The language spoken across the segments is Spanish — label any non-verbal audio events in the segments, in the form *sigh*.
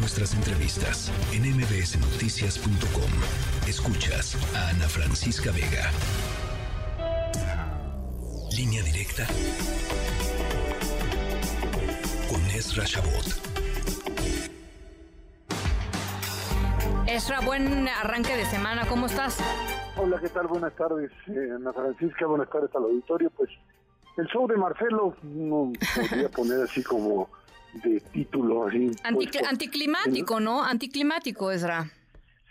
nuestras entrevistas en mbsnoticias.com. Escuchas a Ana Francisca Vega. Línea directa con Ezra Shabot. Ezra, buen arranque de semana, ¿cómo estás? Hola, ¿qué tal? Buenas tardes, eh, Ana Francisca, buenas tardes al auditorio. Pues el show de Marcelo no podría poner así como de título. así Anticlimático, ¿no? Anticlimático, Ezra.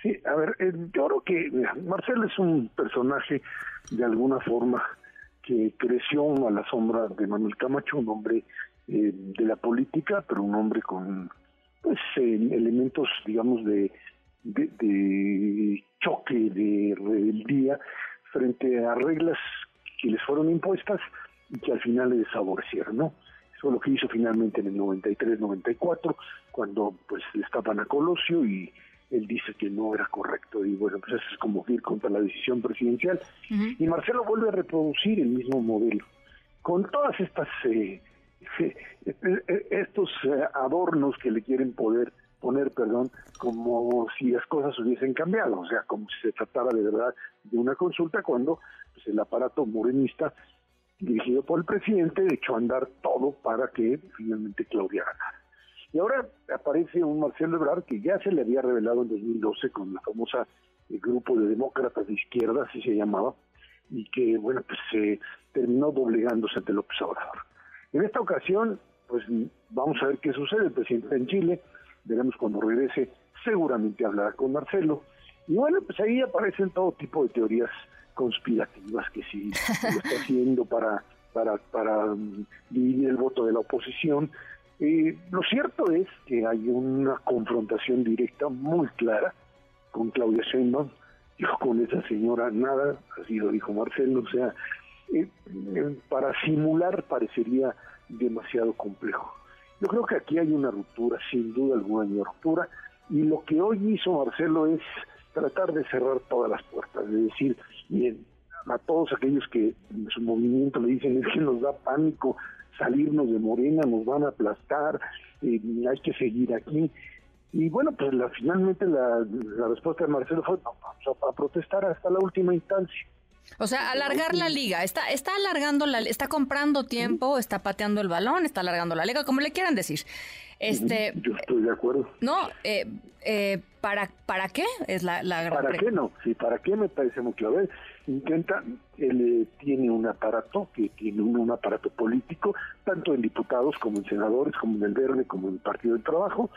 Sí, a ver, eh, yo creo que Marcelo es un personaje de alguna forma que creció a la sombra de Manuel Camacho, un hombre eh, de la política, pero un hombre con pues elementos, digamos, de, de choque, de rebeldía frente a reglas que les fueron impuestas y que al final le desfavorecieron, ¿no? Eso es lo que hizo finalmente en el 93-94, cuando pues estaban a Colosio y él dice que no era correcto. Y bueno, pues eso es como ir contra la decisión presidencial. Y Marcelo vuelve a reproducir el mismo modelo, con todas estas eh, estos eh, adornos que le quieren poder poner, perdón, como si las cosas hubiesen cambiado, o sea, como si se tratara de verdad de una consulta cuando pues, el aparato morenista dirigido por el presidente echó a andar todo para que finalmente Claudia ganara. Y ahora aparece un Marcelo Ebrard que ya se le había revelado en 2012 con la famosa el eh, grupo de demócratas de izquierda, así se llamaba, y que, bueno, pues se terminó doblegándose ante López Obrador. En esta ocasión, pues vamos a ver qué sucede. El presidente en Chile, veremos cuando regrese, seguramente hablará con Marcelo. Y bueno, pues ahí aparecen todo tipo de teorías conspirativas que si lo *laughs* está haciendo para, para, para mm, dividir el voto de la oposición. Eh, lo cierto es que hay una confrontación directa muy clara con Claudia Sheinbaum. Yo con esa señora nada, así lo dijo Marcelo, o sea, eh, eh, para simular parecería demasiado complejo. Yo creo que aquí hay una ruptura, sin duda alguna hay una ruptura, y lo que hoy hizo Marcelo es tratar de cerrar todas las puertas, de decir, bien, a todos aquellos que en su movimiento le dicen es que nos da pánico salirnos de Morena, nos van a aplastar, eh, hay que seguir aquí. Y bueno, pues la, finalmente la, respuesta de Marcelo fue, vamos a protestar hasta la última instancia. O sea, alargar la liga, está, está alargando la, está comprando tiempo, está pateando el balón, está alargando la liga, como le quieran decir. Este, Yo estoy de acuerdo. No, eh, eh, ¿para, ¿para qué? Es la, la ¿Para qué no? Sí, ¿para qué me parece muy claro? Intenta, él eh, tiene un aparato, que tiene un, aparato político, tanto en diputados como en senadores, como en el Verde, como en el Partido del Trabajo,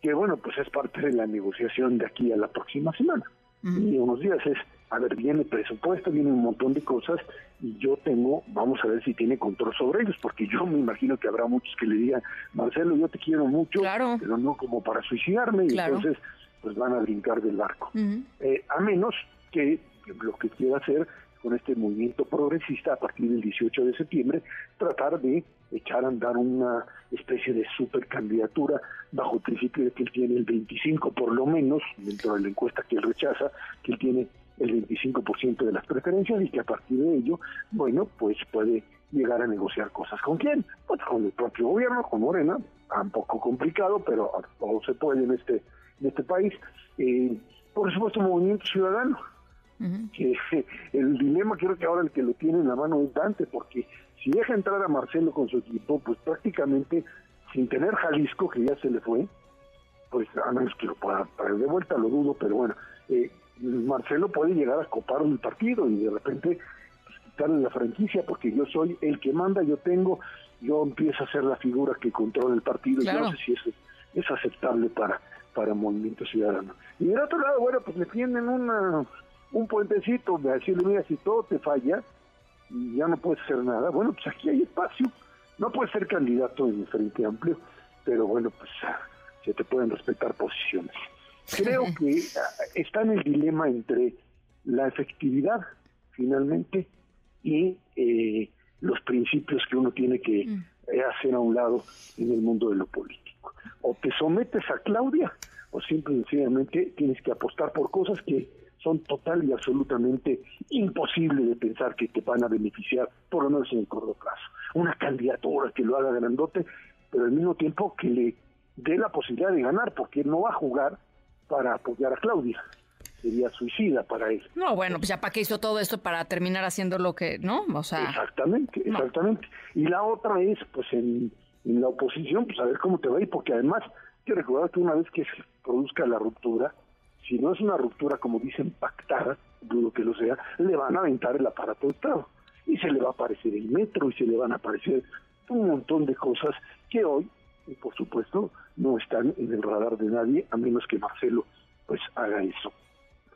que bueno, pues es parte de la negociación de aquí a la próxima semana. Y unos días es a ver, viene presupuesto, viene un montón de cosas y yo tengo, vamos a ver si tiene control sobre ellos, porque yo me imagino que habrá muchos que le digan, Marcelo, yo te quiero mucho, pero no como para suicidarme, y entonces pues van a brincar del barco. Eh, a menos que lo que quiera hacer con este movimiento progresista a partir del 18 de septiembre, tratar de echar a andar una especie de supercandidatura bajo el principio de que él tiene el 25 por lo menos, dentro de la encuesta que él rechaza, que él tiene el 25% de las preferencias y que a partir de ello, bueno, pues puede llegar a negociar cosas. ¿Con quién? Pues con el propio gobierno, con Morena, un poco complicado, pero todo se puede en este, en este país. Eh, por supuesto, Movimiento Ciudadano, que *laughs* el dilema creo que ahora el que lo tiene en la mano es Dante, porque si deja entrar a Marcelo con su equipo, pues prácticamente sin tener Jalisco, que ya se le fue, pues a menos que lo pueda traer de vuelta, lo dudo, pero bueno, eh, Marcelo puede llegar a copar un partido y de repente pues, quitarle la franquicia porque yo soy el que manda, yo tengo, yo empiezo a ser la figura que controla el partido y yo no sé si eso es aceptable para para Movimiento Ciudadano. Y del otro lado, bueno, pues le tienen una, un puentecito de decirle, mira, si todo te falla y ya no puedes hacer nada, bueno, pues aquí hay espacio. No puedes ser candidato en el Frente Amplio, pero bueno, pues se te pueden respetar posiciones. Creo que ah, está en el dilema entre la efectividad, finalmente, y eh, los principios que uno tiene que mm. eh, hacer a un lado en el mundo de lo político. O te sometes a Claudia, o simple y sencillamente tienes que apostar por cosas que son total y absolutamente imposibles de pensar que te van a beneficiar, por lo menos en el corto plazo. Una candidatura que lo haga grandote, pero al mismo tiempo que le dé la posibilidad de ganar, porque no va a jugar para apoyar a Claudia. Sería suicida para él. No, bueno, pues ya para qué hizo todo esto para terminar haciendo lo que, ¿no? O sea. Exactamente, exactamente. Y la otra es, pues en, la oposición, pues a ver cómo te va a ir, porque además, hay que recordar que una vez que se produzca la ruptura, si no es una ruptura, como dicen, pactada, dudo que lo sea, le van a aventar el aparato de Estado. Y se le va a aparecer el metro y se le van a aparecer un montón de cosas que hoy, por supuesto, no están en el radar de nadie, a menos que Marcelo pues haga eso.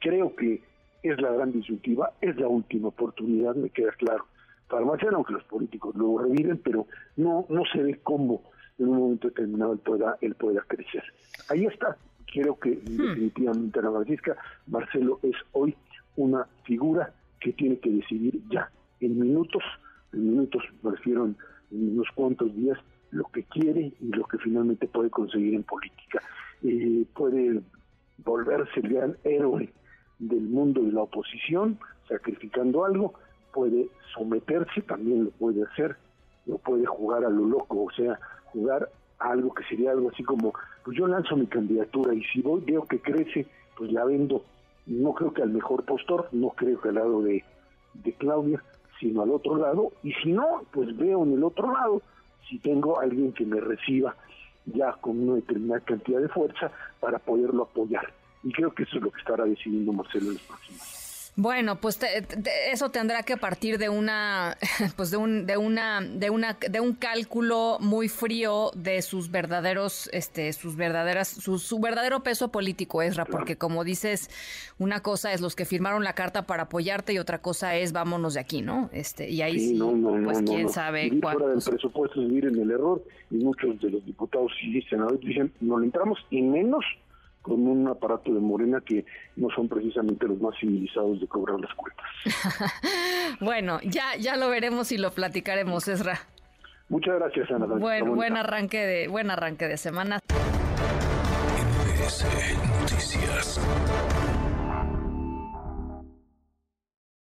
Creo que es la gran disyuntiva, es la última oportunidad, me queda claro, para Marcelo, aunque los políticos luego reviven, pero no, no se ve cómo en un momento determinado él pueda, él pueda crecer. Ahí está, creo que hmm. definitivamente la Francisca, Marcelo es hoy una figura que tiene que decidir ya, en minutos, en minutos me refiero en unos cuantos días, lo que quiere y lo que finalmente puede conseguir en política. Eh, puede volverse el gran héroe del mundo de la oposición, sacrificando algo, puede someterse, también lo puede hacer, no puede jugar a lo loco, o sea, jugar a algo que sería algo así como, pues yo lanzo mi candidatura y si voy, veo que crece, pues la vendo. No creo que al mejor postor, no creo que al lado de, de Claudia, sino al otro lado, y si no, pues veo en el otro lado si tengo alguien que me reciba ya con una determinada cantidad de fuerza para poderlo apoyar. Y creo que eso es lo que estará decidiendo Marcelo en los próximos bueno, pues eso tendrá que partir de una, *laughs* pues de un, de una, de una, de un cálculo muy frío de sus verdaderos, este, sus verdaderas, su, su verdadero peso político, Esra, porque como dices, una cosa es los que firmaron la carta para apoyarte y otra cosa es vámonos de aquí, ¿no? Este, y ahí sí, pues quién sabe vivir fuera del presupuesto es vivir en el error y muchos de los diputados y senadores dicen no le entramos y menos con un aparato de Morena que no son precisamente los más civilizados de cobrar las cuentas. *laughs* bueno, ya ya lo veremos y lo platicaremos, Esra. Muchas gracias, Ana. Buen, buen arranque de buen arranque de semana. Noticias.